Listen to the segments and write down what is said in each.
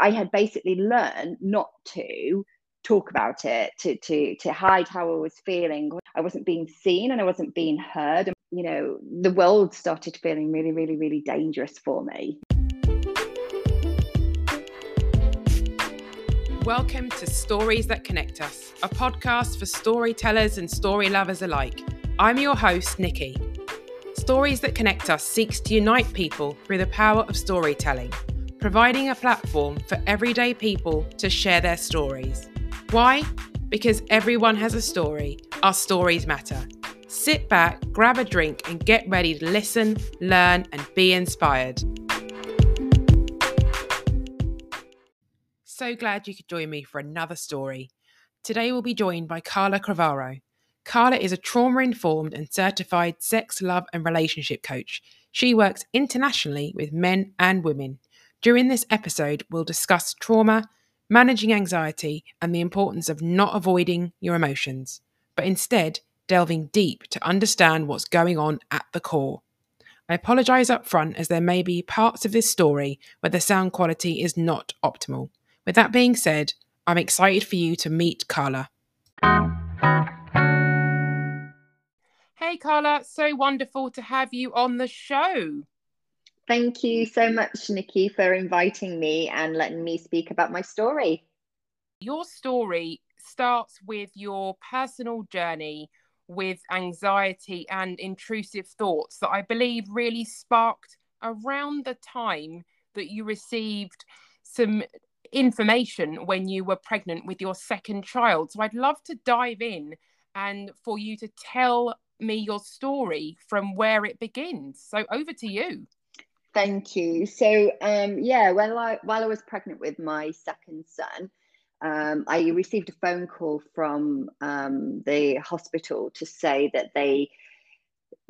I had basically learned not to talk about it, to to to hide how I was feeling. I wasn't being seen and I wasn't being heard. And you know, the world started feeling really, really, really dangerous for me. Welcome to Stories That Connect Us, a podcast for storytellers and story lovers alike. I'm your host, Nikki. Stories That Connect Us seeks to unite people through the power of storytelling, providing a platform for everyday people to share their stories. Why? Because everyone has a story. Our stories matter. Sit back, grab a drink, and get ready to listen, learn, and be inspired. So glad you could join me for another story. Today we'll be joined by Carla Crivaro. Carla is a trauma informed and certified sex, love, and relationship coach. She works internationally with men and women. During this episode, we'll discuss trauma, managing anxiety, and the importance of not avoiding your emotions, but instead delving deep to understand what's going on at the core. I apologise up front as there may be parts of this story where the sound quality is not optimal. With that being said, I'm excited for you to meet Carla. Hey, Carla, so wonderful to have you on the show. Thank you so much, Nikki, for inviting me and letting me speak about my story. Your story starts with your personal journey with anxiety and intrusive thoughts that I believe really sparked around the time that you received some information when you were pregnant with your second child. So I'd love to dive in and for you to tell me your story from where it begins. So over to you. Thank you. So um, yeah, while I while I was pregnant with my second son, um, I received a phone call from um, the hospital to say that they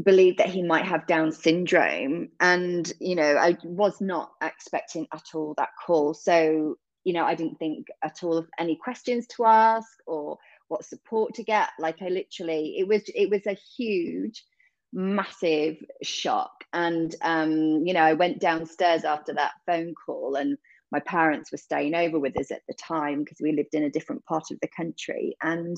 believed that he might have Down syndrome, and you know I was not expecting at all that call. So you know I didn't think at all of any questions to ask or what support to get like i literally it was it was a huge massive shock. And um you know i went downstairs after that phone call and my parents were staying over with us at the time because we lived in a different part of the country. And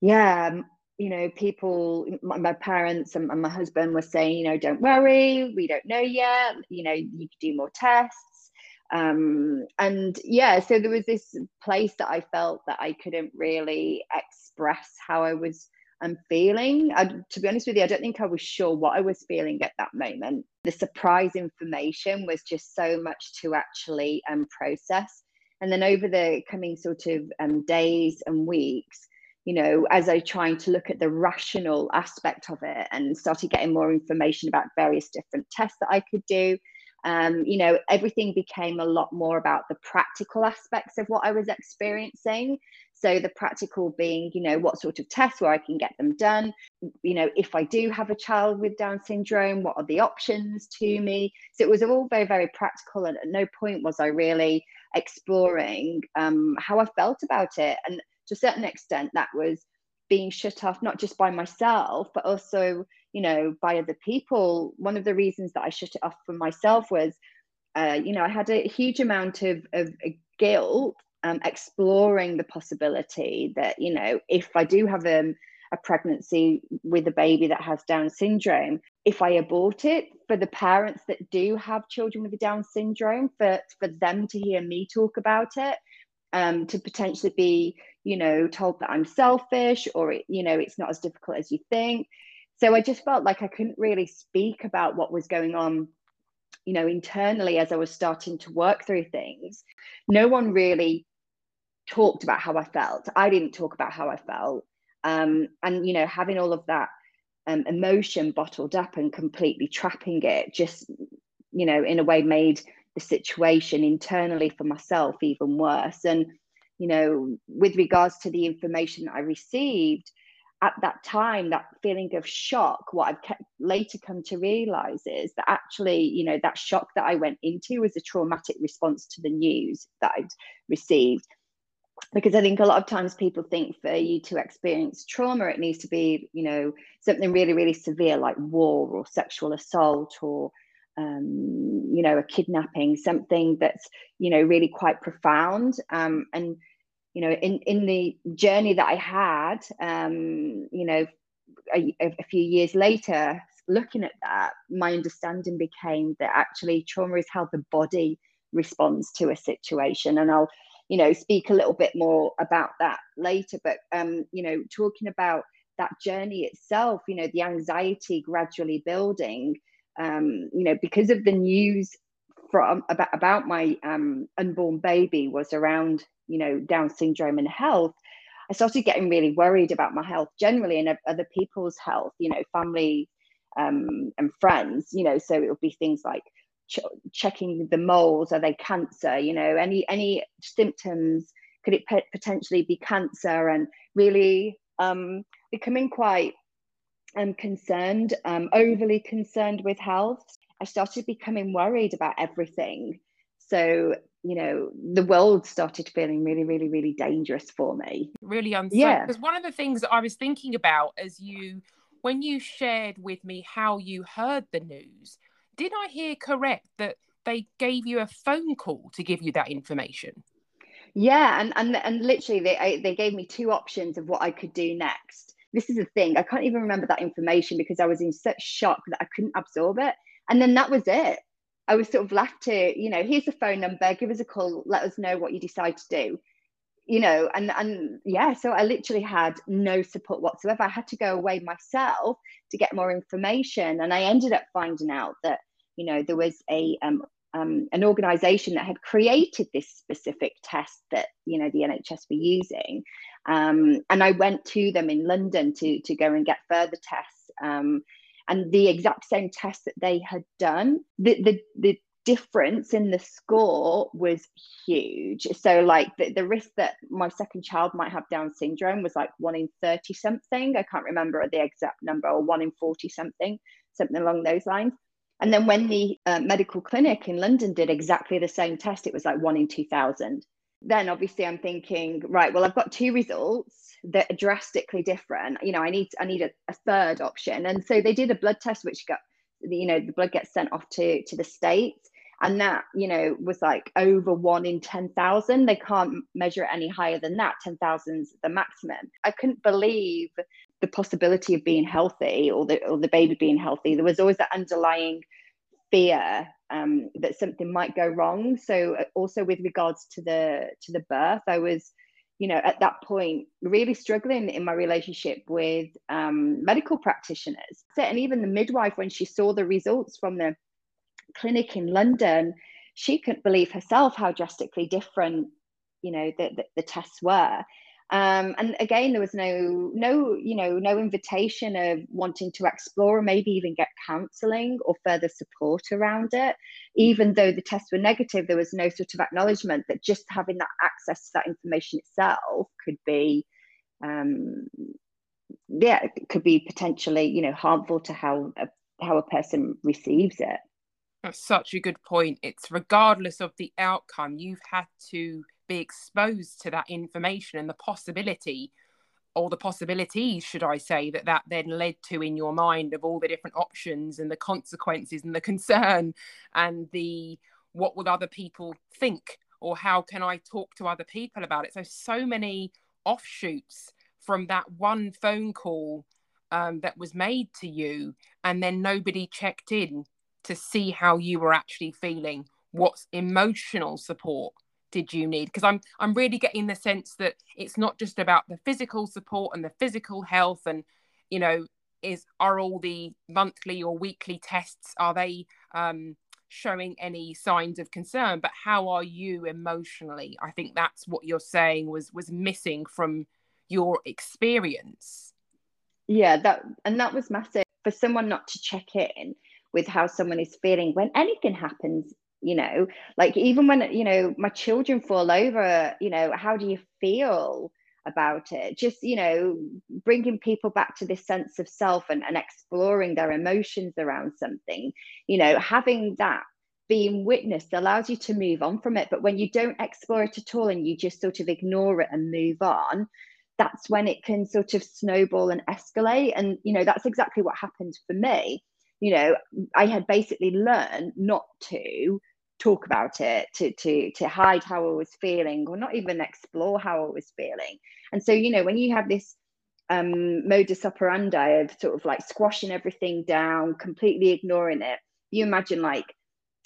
yeah you know people my, my parents and, and my husband were saying you know don't worry we don't know yet you know you could do more tests. Um, and yeah so there was this place that i felt that i couldn't really express how i was i'm feeling I, to be honest with you i don't think i was sure what i was feeling at that moment. The surprise information was just so much to actually um, process. And then over the coming sort of um, days and weeks you know as i trying to look at the rational aspect of it and started getting more information about various different tests that i could do um, you know, everything became a lot more about the practical aspects of what I was experiencing. So the practical being, you know, what sort of tests where I can get them done. You know, if I do have a child with Down syndrome, what are the options to me? So it was all very, very practical. And at no point was I really exploring um, how I felt about it. And to a certain extent, that was being shut off not just by myself, but also you know, by other people. One of the reasons that I shut it off for myself was, uh, you know, I had a huge amount of, of guilt um, exploring the possibility that, you know, if I do have um, a pregnancy with a baby that has Down syndrome, if I abort it, for the parents that do have children with a Down syndrome, for, for them to hear me talk about it, um, to potentially be, you know, told that I'm selfish or, it, you know, it's not as difficult as you think. So I just felt like I couldn't really speak about what was going on, you know, internally as I was starting to work through things. No one really talked about how I felt. I didn't talk about how I felt. Um, and, you know, having all of that um, emotion bottled up and completely trapping it just, you know, in a way made the situation internally for myself even worse. And, you know, with regards to the information that I received, at that time that feeling of shock what i've kept, later come to realize is that actually you know that shock that i went into was a traumatic response to the news that i'd received because i think a lot of times people think for you to experience trauma it needs to be you know something really really severe like war or sexual assault or um, you know, a kidnapping, something that's, you know, really quite profound. Um, and, you know, in, in the journey that I had, um, you know, a, a few years later, looking at that, my understanding became that actually trauma is how the body responds to a situation. And I'll, you know, speak a little bit more about that later. But, um, you know, talking about that journey itself, you know, the anxiety gradually building, um, you know, because of the news from about, about my um, unborn baby was around, you know, Down syndrome and health. I started getting really worried about my health generally and other people's health, you know, family um, and friends, you know, so it would be things like ch- checking the moles, are they cancer, you know, any, any symptoms, could it p- potentially be cancer and really um, becoming quite um, concerned, um, overly concerned with health. I started becoming worried about everything. So, you know, the world started feeling really, really, really dangerous for me. Really uncertain. Yeah. Because one of the things that I was thinking about as you, when you shared with me how you heard the news, did I hear correct that they gave you a phone call to give you that information? Yeah, and and and literally they I, they gave me two options of what I could do next. This is the thing. I can't even remember that information because I was in such shock that I couldn't absorb it. And then that was it. I was sort of left to, you know, here's the phone number, give us a call, let us know what you decide to do. You know, and and yeah, so I literally had no support whatsoever. I had to go away myself to get more information. And I ended up finding out that, you know, there was a um, um, an organization that had created this specific test that you know the NHS were using, um, and I went to them in London to to go and get further tests, um, and the exact same test that they had done, the the, the difference in the score was huge. So, like the, the risk that my second child might have Down syndrome was like one in 30 something. I can't remember the exact number, or one in 40 something, something along those lines. And then when the uh, medical clinic in London did exactly the same test, it was like one in 2000. Then obviously I'm thinking, right, well, I've got two results that are drastically different. You know, I need I need a, a third option. And so they did a blood test, which got, you know, the blood gets sent off to to the states, and that you know was like over one in ten thousand. They can't measure it any higher than that. Ten thousand's the maximum. I couldn't believe the possibility of being healthy or the or the baby being healthy. There was always that underlying fear um, that something might go wrong. So uh, also with regards to the to the birth, I was, you know, at that point really struggling in my relationship with um, medical practitioners. And even the midwife, when she saw the results from the clinic in London, she couldn't believe herself how drastically different, you know, the, the, the tests were um, and again there was no no you know no invitation of wanting to explore or maybe even get counseling or further support around it. Even though the tests were negative there was no sort of acknowledgement that just having that access to that information itself could be um, yeah it could be potentially you know harmful to how a, how a person receives it. That's such a good point. It's regardless of the outcome you've had to be exposed to that information and the possibility or the possibilities should i say that that then led to in your mind of all the different options and the consequences and the concern and the what would other people think? Or how can i talk to other people about it? So so many offshoots from that one phone call um, that was made to you and then nobody checked in to see how you were actually feeling. What's emotional support did you need? Because i'm i'm really getting the sense that it's not just about the physical support and the physical health and you know is are all the monthly or weekly tests are they um showing any signs of concern? But how are you emotionally? I think that's what you're saying was was missing from your experience. Yeah that and that was massive. For someone not to check in with how someone is feeling when anything happens you know like even when you know my children fall over you know how do you feel about it? Just you know bringing people back to this sense of self and, and exploring their emotions around something you know having that being witnessed allows you to move on from it. But when you don't explore it at all and you just sort of ignore it and move on that's when it can sort of snowball and escalate. And you know that's exactly what happened for me. You know, I had basically learned not to talk about it, to to to hide how I was feeling, or not even explore how I was feeling. And so, you know, when you have this um, modus operandi of sort of like squashing everything down, completely ignoring it, you imagine like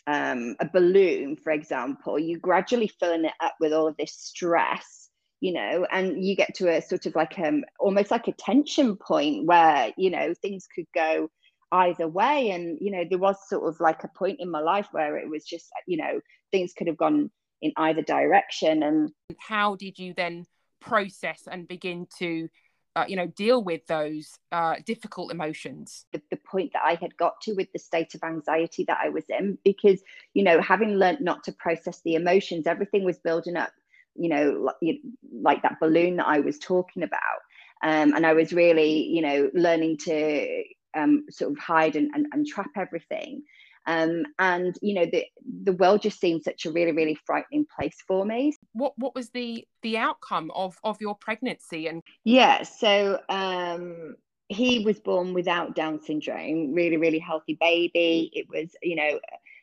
um, a balloon, for example, you gradually filling it up with all of this stress you know and you get to a sort of like um almost like a tension point where you know things could go either way. And you know there was sort of like a point in my life where it was just you know things could have gone in either direction. And how did you then process and begin to uh, you know deal with those uh, difficult emotions? The, the point that i had got to with the state of anxiety that i was in because you know having learned not to process the emotions everything was building up you know like, like that balloon that i was talking about. Um, and i was really you know learning to um, sort of hide and, and, and trap everything. Um, and you know the the world just seemed such a really really frightening place for me. What what was the the outcome of of your pregnancy and? Yeah, so um, he was born without Down syndrome, really really healthy baby. It was you know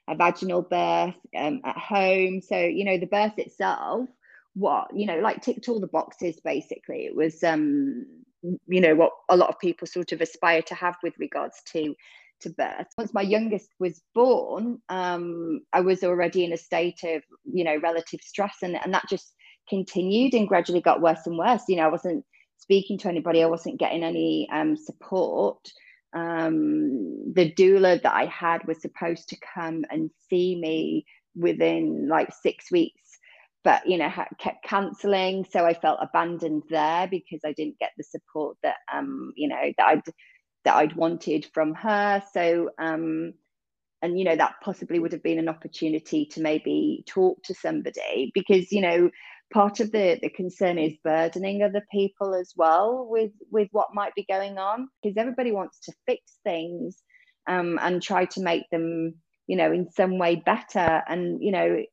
a vaginal birth um, at home, so you know the birth itself what you know like ticked all the boxes basically it was um you know what a lot of people sort of aspire to have with regards to to birth. Once my youngest was born um i was already in a state of you know relative stress and, and that just continued and gradually got worse and worse. You know i wasn't speaking to anybody i wasn't getting any um support. Um the doula that i had was supposed to come and see me within like six weeks but you know kept cancelling so i felt abandoned there because i didn't get the support that um you know that i'd that i'd wanted from her. So um and you know that possibly would have been an opportunity to maybe talk to somebody because you know part of the the concern is burdening other people as well with with what might be going on because everybody wants to fix things um, and try to make them you know in some way better. And you know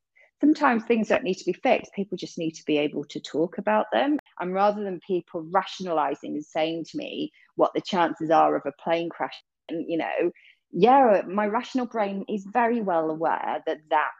sometimes things don't need to be fixed. People just need to be able to talk about them. And rather than people rationalizing and saying to me what the chances are of a plane crash, and you know, yeah, my rational brain is very well aware that that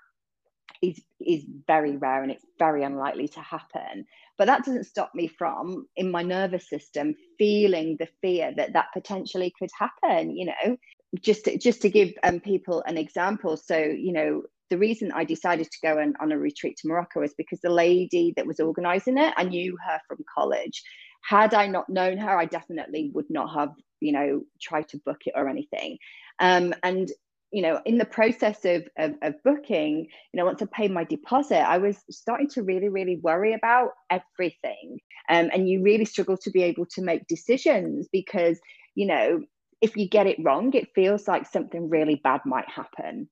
is is very rare and it's very unlikely to happen. But that doesn't stop me from, in my nervous system, feeling the fear that that potentially could happen. You know, just to, just to give um, people an example. So you know, the reason I decided to go on, on a retreat to Morocco is because the lady that was organizing it, I knew her from college. Had I not known her, I definitely would not have, you know, tried to book it or anything. Um, and you know, in the process of, of, of booking, you know, once I paid my deposit, I was starting to really, really worry about everything. Um, and you really struggle to be able to make decisions because, you know, if you get it wrong, it feels like something really bad might happen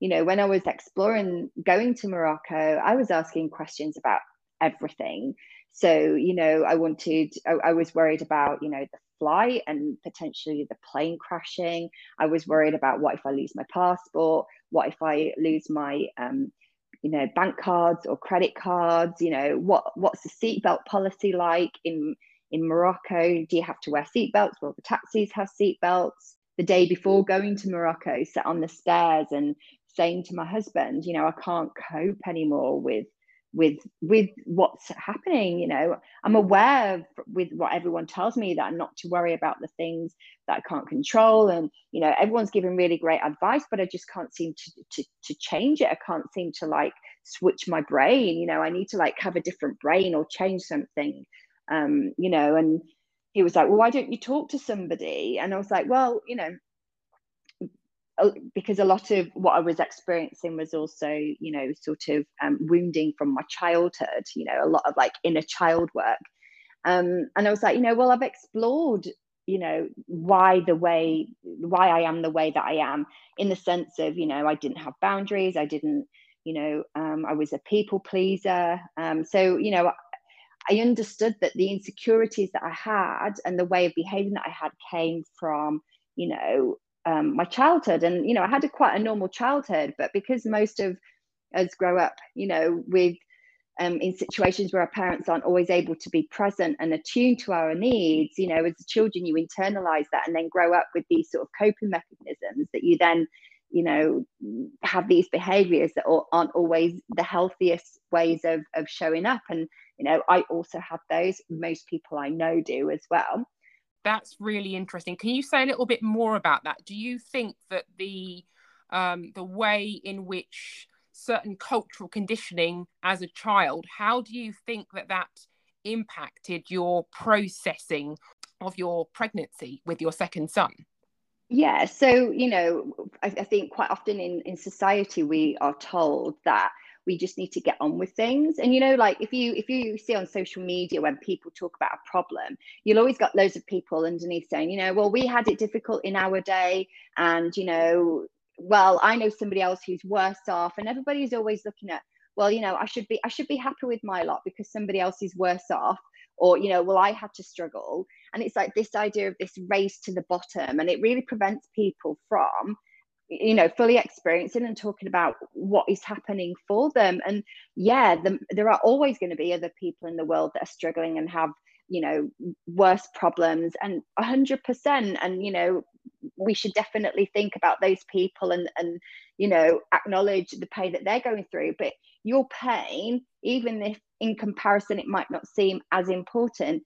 you know, when I was exploring going to Morocco, I was asking questions about everything. So, you know, I wanted, I, I, was worried about, you know, the flight and potentially the plane crashing. I was worried about what if I lose my passport? What if I lose my, um, you know, bank cards or credit cards? You know, what what's the seatbelt policy like in in Morocco? Do you have to wear seatbelts? Will the taxis have seatbelts? The day before going to Morocco, sat on the stairs and saying to my husband, you know, I can't cope anymore with with with what's happening you know. I'm aware of, with what everyone tells me that not to worry about the things that i can't control and you know everyone's giving really great advice but i just can't seem to, to to change it. I can't seem to like switch my brain you know. I need to like have a different brain or change something. Um you know and he was like well why don't you talk to somebody? And i was like well you know because a lot of what I was experiencing was also, you know, sort of um, wounding from my childhood, you know, a lot of like inner child work. Um, and I was like, you know, well, I've explored, you know, why the way, why I am the way that I am, in the sense of, you know, I didn't have boundaries, I didn't, you know, um, I was a people pleaser. Um, so, you know, I understood that the insecurities that I had and the way of behaving that I had came from, you know, um, my childhood and you know i had a quite a normal childhood but because most of us grow up you know with um, in situations where our parents aren't always able to be present and attuned to our needs, you know, as children, you internalize that and then grow up with these sort of coping mechanisms that you then, you know, have these behaviors that aren't always the healthiest ways of, of showing up. And, you know, I also have those. Most people I know do as well. That's really interesting. Can you say a little bit more about that? Do you think that the um, the way in which certain cultural conditioning as a child, how do you think that that impacted your processing of your pregnancy with your second son? Yeah, so you know, I, I, think quite often in in society we are told that we just need to get on with things, and you know, like if you if you see on social media when people talk about a problem, you'll always got loads of people underneath saying, you know, well, we had it difficult in our day, and you know, well i know somebody else who's worse off. And everybody's always looking at well you know i should be i should be happy with my lot because somebody else is worse off or you know well i had to struggle. And it's like this idea of this race to the bottom and it really prevents people from you know fully experiencing and talking about what is happening for them. And yeah the, there are always going to be other people in the world that are struggling and have you know worse problems and 100% and you know we should definitely think about those people and and you know acknowledge the pain that they're going through. But your pain even if in comparison it might not seem as important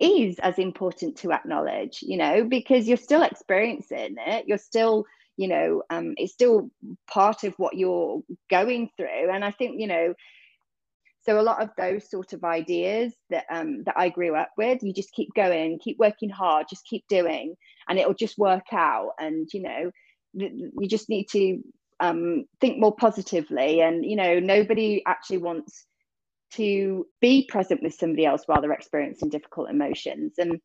is as important to acknowledge you know because you're still experiencing it. You're still you know um, it's still part of what you're going through and i think you know so a lot of those sort of ideas that um, that I grew up with, you just keep going, keep working hard, just keep doing, and it'll just work out. And you know, you just need to um, think more positively. And you know, nobody actually wants to be present with somebody else while they're experiencing difficult emotions. And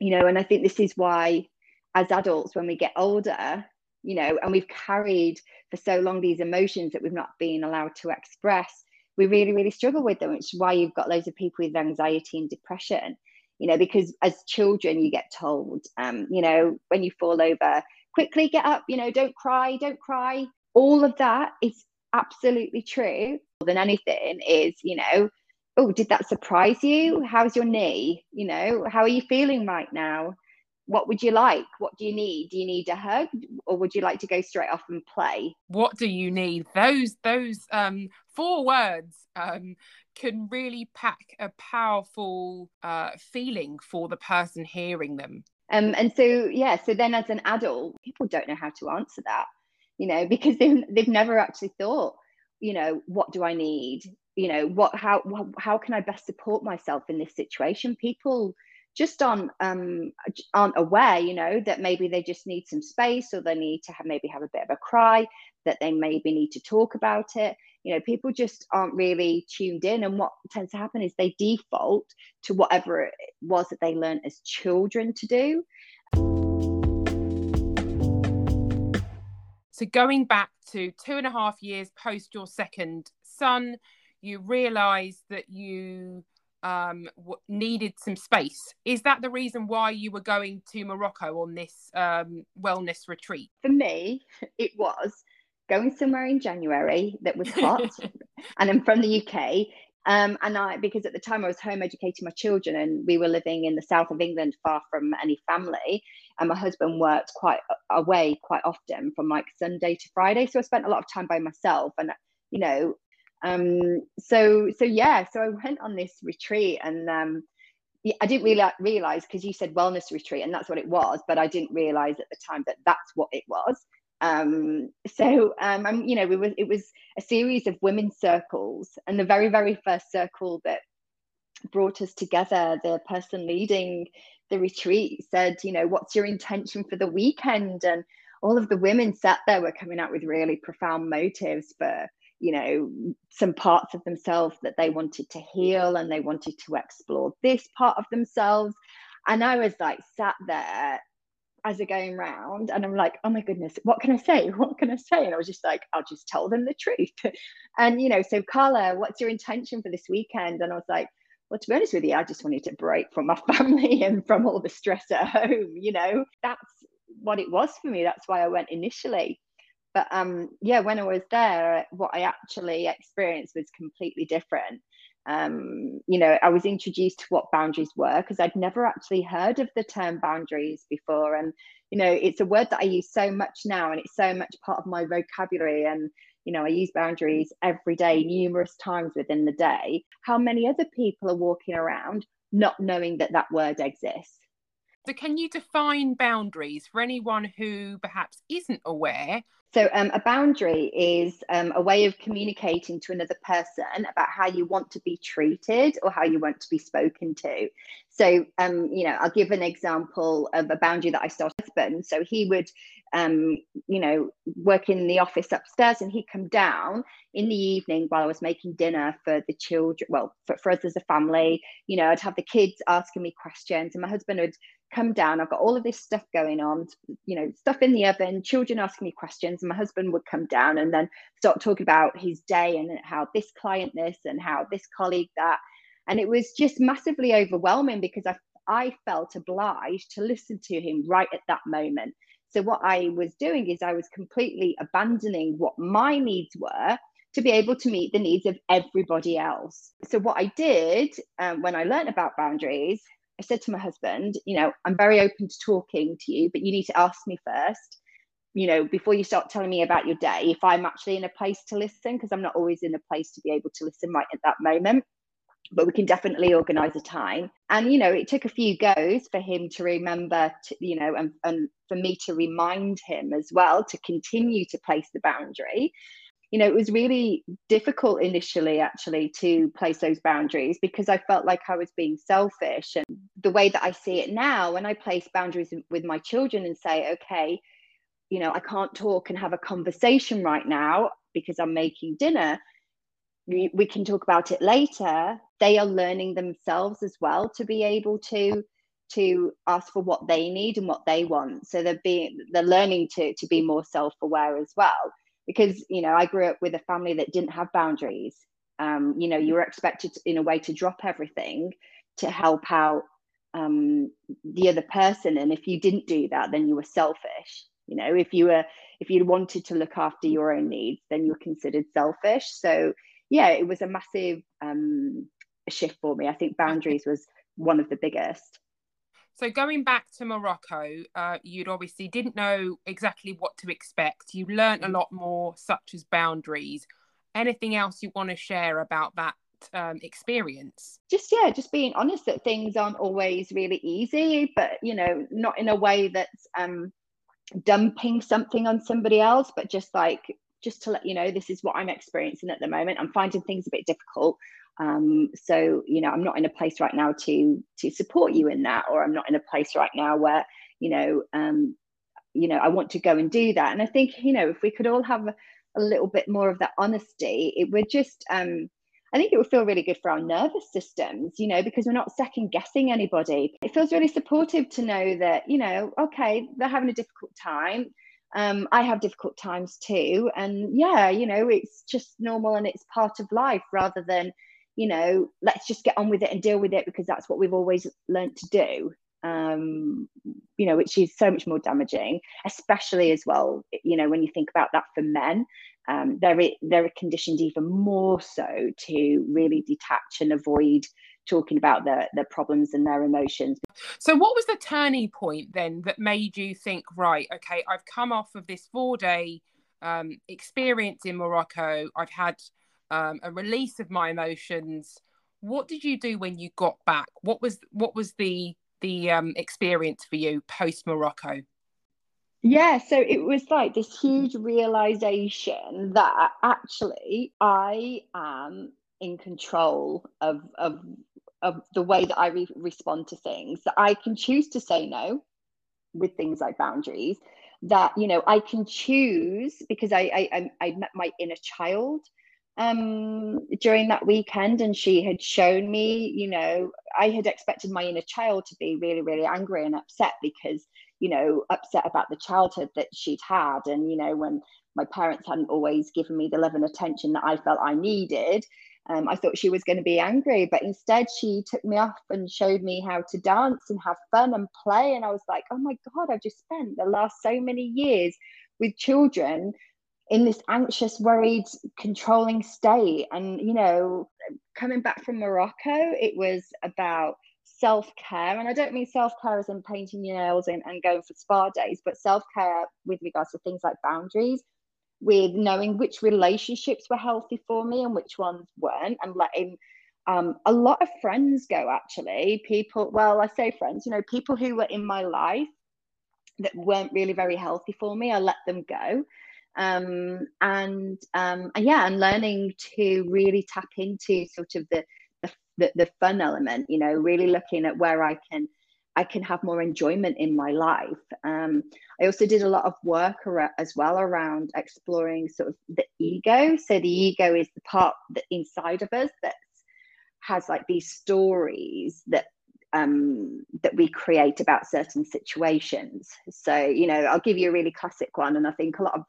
you know, and I think this is why, as adults, when we get older, you know, and we've carried for so long these emotions that we've not been allowed to express we really, really struggle with them, which is why you've got loads of people with anxiety and depression. You know, because as children, you get told, um, you know, when you fall over, quickly get up, you know, don't cry, don't cry. All of that is absolutely true. More than anything, is, you know, oh, did that surprise you? How's your knee? You know, how are you feeling right now? What would you like? What do you need? Do you need a hug or would you like to go straight off and play? What do you need? Those those um four words um can really pack a powerful uh feeling for the person hearing them. Um and so yeah, so then as an adult, people don't know how to answer that, you know, because they've they've never actually thought, you know, what do I need? You know, what how how can I best support myself in this situation? People just aren't um, aren't aware, you know, that maybe they just need some space or they need to have maybe have a bit of a cry, that they maybe need to talk about it. You know, people just aren't really tuned in, and what tends to happen is they default to whatever it was that they learned as children to do. So going back to two and a half years post your second son, you realise that you um, needed some space. Is that the reason why you were going to Morocco on this um, wellness retreat? For me, it was going somewhere in January that was hot, and I'm from the UK. Um, and I, because at the time I was home educating my children, and we were living in the south of England, far from any family, and my husband worked quite away quite often from like Sunday to Friday, so I spent a lot of time by myself. And you know, um, so so yeah, so I went on this retreat and um, I didn't really realize because you said wellness retreat and that's what it was, but I didn't realize at the time that that's what it was. Um, so um, I'm, you know, we was it was a series of women's circles, and the very very first circle that brought us together, the person leading the retreat said, you know, what's your intention for the weekend? And all of the women sat there were coming out with really profound motives for you know some parts of themselves that they wanted to heal and they wanted to explore this part of themselves. And i was like sat there as they're going round and i'm like oh my goodness what can i say? What can i say? And i was just like i'll just tell them the truth. And you know so carla what's your intention for this weekend? And i was like well to be honest with you i just wanted to break from my family and from all the stress at home you know? That's what it was for me. That's why i went initially But um, yeah, when I was there, what I actually experienced was completely different. Um, you know, I was introduced to what boundaries were because I'd never actually heard of the term boundaries before. And, you know, it's a word that I use so much now and it's so much part of my vocabulary. And, you know, I use boundaries every day, numerous times within the day. How many other people are walking around not knowing that that word exists? So, can you define boundaries for anyone who perhaps isn't aware? So, um, a boundary is um, a way of communicating to another person about how you want to be treated or how you want to be spoken to. So, um, you know, I'll give an example of a boundary that I started husband. So he would, um, you know, work in the office upstairs, and he'd come down in the evening while I was making dinner for the children. Well, for, for us as a family, you know, I'd have the kids asking me questions, and my husband would come down. I've got all of this stuff going on, you know, stuff in the oven, children asking me questions, and my husband would come down and then start talking about his day and how this client this and how this colleague that. And it was just massively overwhelming because I I felt obliged to listen to him right at that moment. So what I was doing is I was completely abandoning what my needs were to be able to meet the needs of everybody else. So what I did um, when I learned about boundaries I said to my husband, you know, I'm very open to talking to you, but you need to ask me first, you know, before you start telling me about your day, if I'm actually in a place to listen, because I'm not always in a place to be able to listen right at that moment. But we can definitely organize a time. And, you know, it took a few goes for him to remember, to, you know, and, and for me to remind him as well to continue to place the boundary you know, it was really difficult initially actually to place those boundaries because I felt like I was being selfish. And the way that I see it now, when I place boundaries with my children and say, okay, you know, I can't talk and have a conversation right now because I'm making dinner. We, we can talk about it later. They are learning themselves as well to be able to to ask for what they need and what they want. So they're being they're learning to to be more self-aware as well because you know I grew up with a family that didn't have boundaries. Um, you know, you were expected to, in a way to drop everything to help out um, the other person, and if you didn't do that, then you were selfish. You know, if you were if you wanted to look after your own needs, then you were considered selfish. So yeah, it was a massive um, shift for me. I think boundaries was one of the biggest. So going back to Morocco, uh, you'd obviously didn't know exactly what to expect. You learned a lot more, such as boundaries. Anything else you want to share about that um, experience? Just yeah, just being honest that things aren't always really easy, but you know, not in a way that's um, dumping something on somebody else, but just like just to let you know, this is what I'm experiencing at the moment. I'm finding things a bit difficult. Um, so you know, I'm not in a place right now to to support you in that, or I'm not in a place right now where you know, um, you know, I want to go and do that. And I think you know, if we could all have a, a little bit more of that honesty, it would just um, I think it would feel really good for our nervous systems, you know, because we're not second guessing anybody. It feels really supportive to know that, you know, okay, they're having a difficult time. Um, I have difficult times too. And yeah, you know, it's just normal and it's part of life rather than, you know, let's just get on with it and deal with it because that's what we've always learned to do. Um, you know, which is so much more damaging, especially as well, you know, when you think about that for men, um, they're, they're conditioned even more so to really detach and avoid talking about their, their problems and their emotions. So, what was the turning point then that made you think, right, okay, I've come off of this four day um, experience in Morocco, I've had um, a release of my emotions. What did you do when you got back? What was what was the the um, experience for you post Morocco? Yeah, so it was like this huge realization that actually I am in control of of of the way that I re- respond to things. That I can choose to say no with things like boundaries. That you know I can choose because I I I met my inner child um during that weekend and she had shown me you know i had expected my inner child to be really really angry and upset because you know upset about the childhood that she'd had. And you know when my parents hadn't always given me the love and attention that i felt i needed um, i thought she was going to be angry. But instead she took me off and showed me how to dance and have fun and play. And i was like oh my god i've just spent the last so many years with children in this anxious, worried, controlling state. And, you know, coming back from Morocco, it was about self care. And I don't mean self care as in painting your nails and, and going for spa days, but self care with regards to things like boundaries, with knowing which relationships were healthy for me and which ones weren't, and letting um, a lot of friends go actually. People, well, I say friends, you know, people who were in my life that weren't really very healthy for me, I let them go. Um, and, um, yeah, and learning to really tap into sort of the, the, the fun element, you know, really looking at where I can I can have more enjoyment in my life. Um, I also did a lot of work ar- as well around exploring sort of the ego. So the ego is the part that inside of us that has like these stories that um, that we create about certain situations. So you know, I'll give you a really classic one, and I think a lot of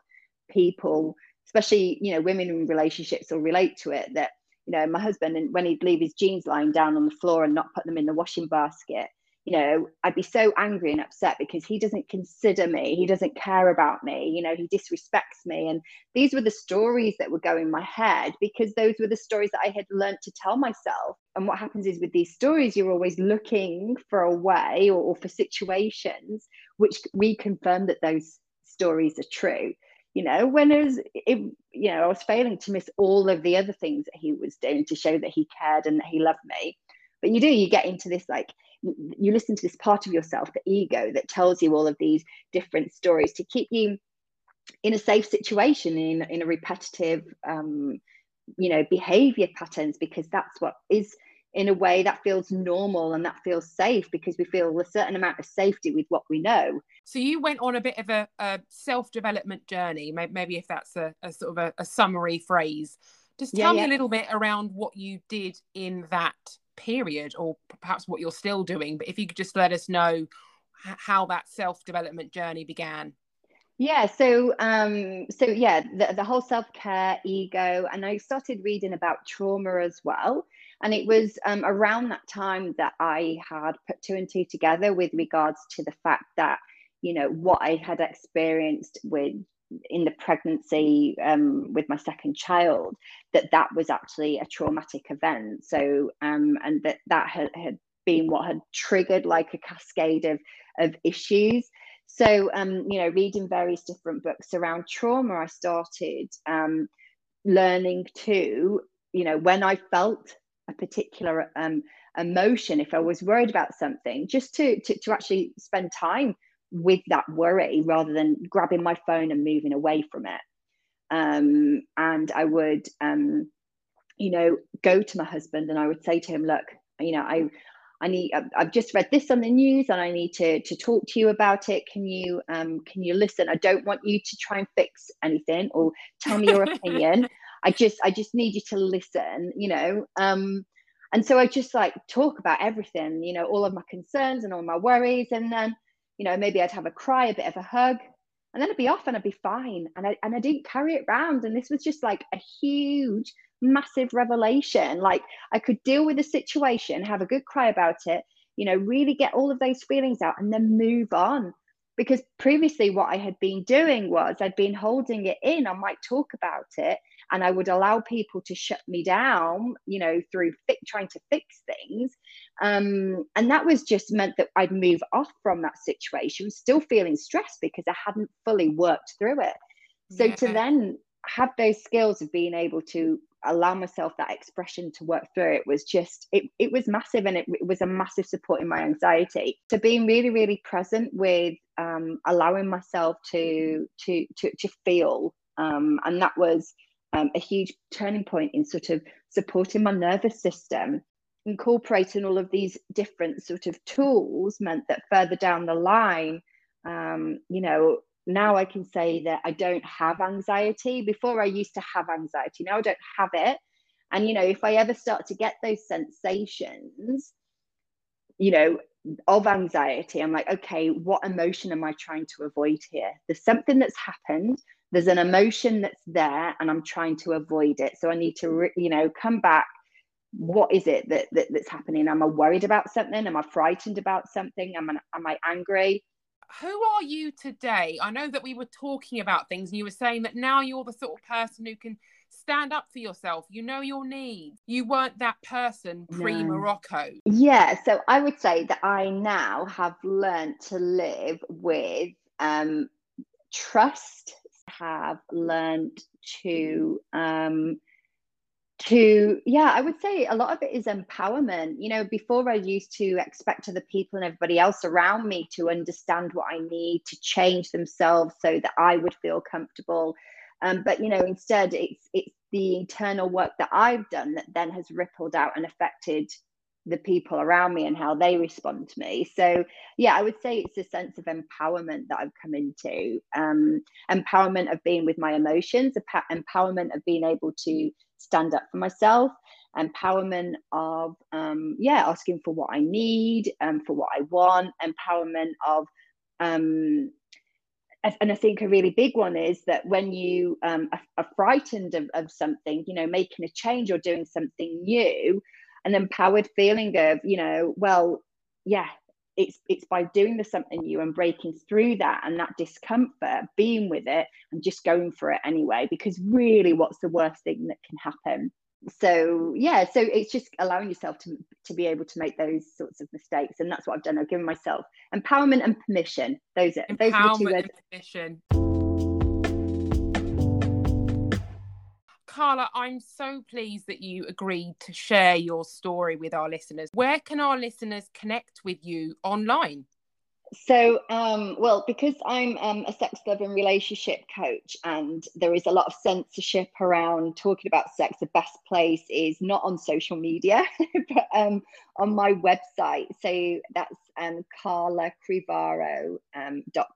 people, especially you know, women in relationships, will relate to it. That you know, my husband, and when he'd leave his jeans lying down on the floor and not put them in the washing basket, you know, I'd be so angry and upset because he doesn't consider me, he doesn't care about me, you know, he disrespects me. And these were the stories that were going in my head because those were the stories that I had learned to tell myself. And what happens is with these stories, you're always looking for a way or, or for situations which reconfirm that those stories are true you know when it was it, you know i was failing to miss all of the other things that he was doing to show that he cared and that he loved me. But you do you get into this like you listen to this part of yourself the ego that tells you all of these different stories to keep you in a safe situation in in a repetitive um you know behavior patterns because that's what is in a way that feels normal and that feels safe because we feel a certain amount of safety with what we know. So you went on a bit of a, a self-development journey, maybe if that's a, a sort of a, a, summary phrase. Just tell yeah, me a little bit around what you did in that period, or perhaps what you're still doing. But if you could just let us know how that self-development journey began. Yeah, so um, so yeah, the, the whole self-care, ego, and I started reading about trauma as well. And it was um, around that time that I had put two and two together with regards to the fact that, you know, what I had experienced with in the pregnancy um, with my second child, that that was actually a traumatic event. So, um, and that that had, had been what had triggered like a cascade of, of issues. So, um, you know, reading various different books around trauma, I started um, learning too, you know, when I felt a particular um, emotion, if I was worried about something, just to, to, to actually spend time with that worry rather than grabbing my phone and moving away from it. Um, and I would, um, you know, go to my husband and I would say to him, look, you know, I, I need, I've just read this on the news and I need to, to talk to you about it. Can you, um, can you listen? I don't want you to try and fix anything or tell me your opinion. I just I just need you to listen, you know. Um, and so I just like talk about everything, you know, all of my concerns and all my worries, and then you know maybe I'd have a cry, a bit of a hug, and then I'd be off and I'd be fine. And I and I didn't carry it around, and this was just like a huge, massive revelation. Like I could deal with the situation, have a good cry about it, you know, really get all of those feelings out, and then move on because previously what i had been doing was i'd been holding it in i might talk about it and i would allow people to shut me down you know through fi- trying to fix things. Um, and that was just meant that i'd move off from that situation still feeling stressed because i hadn't fully worked through it. So yeah. to then have those skills of being able to allow myself that expression to work through it was just it, it was massive and it, it was a massive support in my anxiety. So being really really present with um, allowing myself to to to, to feel um, and that was um, a huge turning point in sort of supporting my nervous system incorporating all of these different sort of tools meant that further down the line um, you know now I can say that I don't have anxiety. Before I used to have anxiety. Now I don't have it. And, you know, if I ever start to get those sensations, you know, of anxiety, I'm like, okay, what emotion am I trying to avoid here? There's something that's happened. There's an emotion that's there, and I'm trying to avoid it. So I need to, re- you know, come back. What is it that, that that's happening? Am I worried about something? Am I frightened about something? Am I, am I angry? who are you today? I know that we were talking about things and you were saying that now you're the sort of person who can stand up for yourself. You know your needs. You weren't that person pre Morocco. Yeah. So I would say that I now have learned to live with um, trust, have learned to um, to yeah i would say a lot of it is empowerment. You know before i used to expect other people and everybody else around me to understand what i need to change themselves so that i would feel comfortable. Um, but you know instead it's it's the internal work that i've done that then has rippled out and affected the people around me and how they respond to me. So, yeah, I would say it's a sense of empowerment that I've come into um, empowerment of being with my emotions, empowerment of being able to stand up for myself, empowerment of, um, yeah, asking for what I need and um, for what I want, empowerment of, um, and I think a really big one is that when you um, are, frightened of, of something, you know, making a change or doing something new, an empowered feeling of you know well yeah it's it's by doing the something new and breaking through that and that discomfort being with it and just going for it anyway because really what's the worst thing that can happen? So yeah so it's just allowing yourself to to be able to make those sorts of mistakes and that's what i've done. I've given myself empowerment and permission. Those are those are the two words. permission Carla, I'm so pleased that you agreed to share your story with our listeners. Where can our listeners connect with you online? So, um, well, because I'm um, a sex love and relationship coach, and there is a lot of censorship around talking about sex, the best place is not on social media, but um, on my website. So that's um, carlacrivaro.com.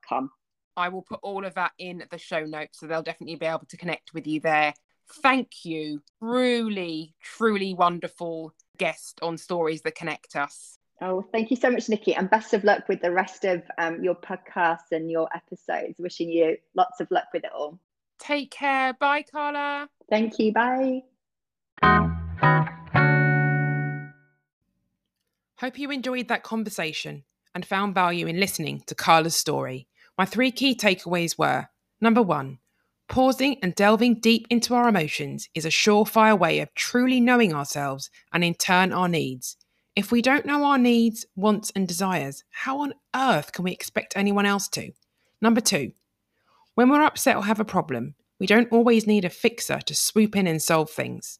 Um, I will put all of that in the show notes, so they'll definitely be able to connect with you there thank you. Truly, truly wonderful guest on Stories That Connect Us. Oh, thank you so much, Nikki, and best of luck with the rest of um, your podcast and your episodes. Wishing you lots of luck with it all. Take care. Bye, Carla. Thank you. Bye. Hope you enjoyed that conversation and found value in listening to Carla's story. My three key takeaways were number one, Pausing and delving deep into our emotions is a surefire way of truly knowing ourselves and, in turn, our needs. If we don't know our needs, wants, and desires, how on earth can we expect anyone else to? Number two, when we're upset or have a problem, we don't always need a fixer to swoop in and solve things.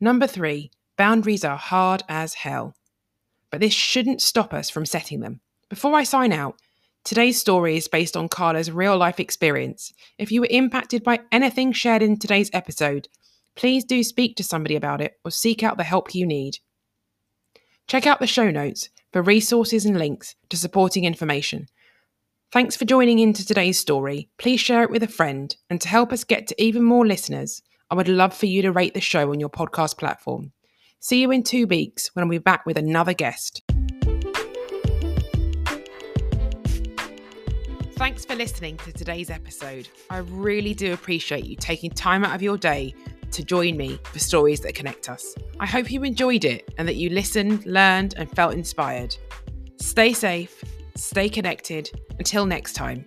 Number three, boundaries are hard as hell. But this shouldn't stop us from setting them. Before I sign out, Today's story is based on Carla's real life experience. If you were impacted by anything shared in today's episode, please do speak to somebody about it or seek out the help you need. Check out the show notes for resources and links to supporting information. Thanks for joining into today's story. Please share it with a friend, and to help us get to even more listeners, I would love for you to rate the show on your podcast platform. See you in two weeks when I'll be back with another guest. Thanks for listening to today's episode. I really do appreciate you taking time out of your day to join me for stories that connect us. I hope you enjoyed it and that you listened, learned, and felt inspired. Stay safe, stay connected. Until next time.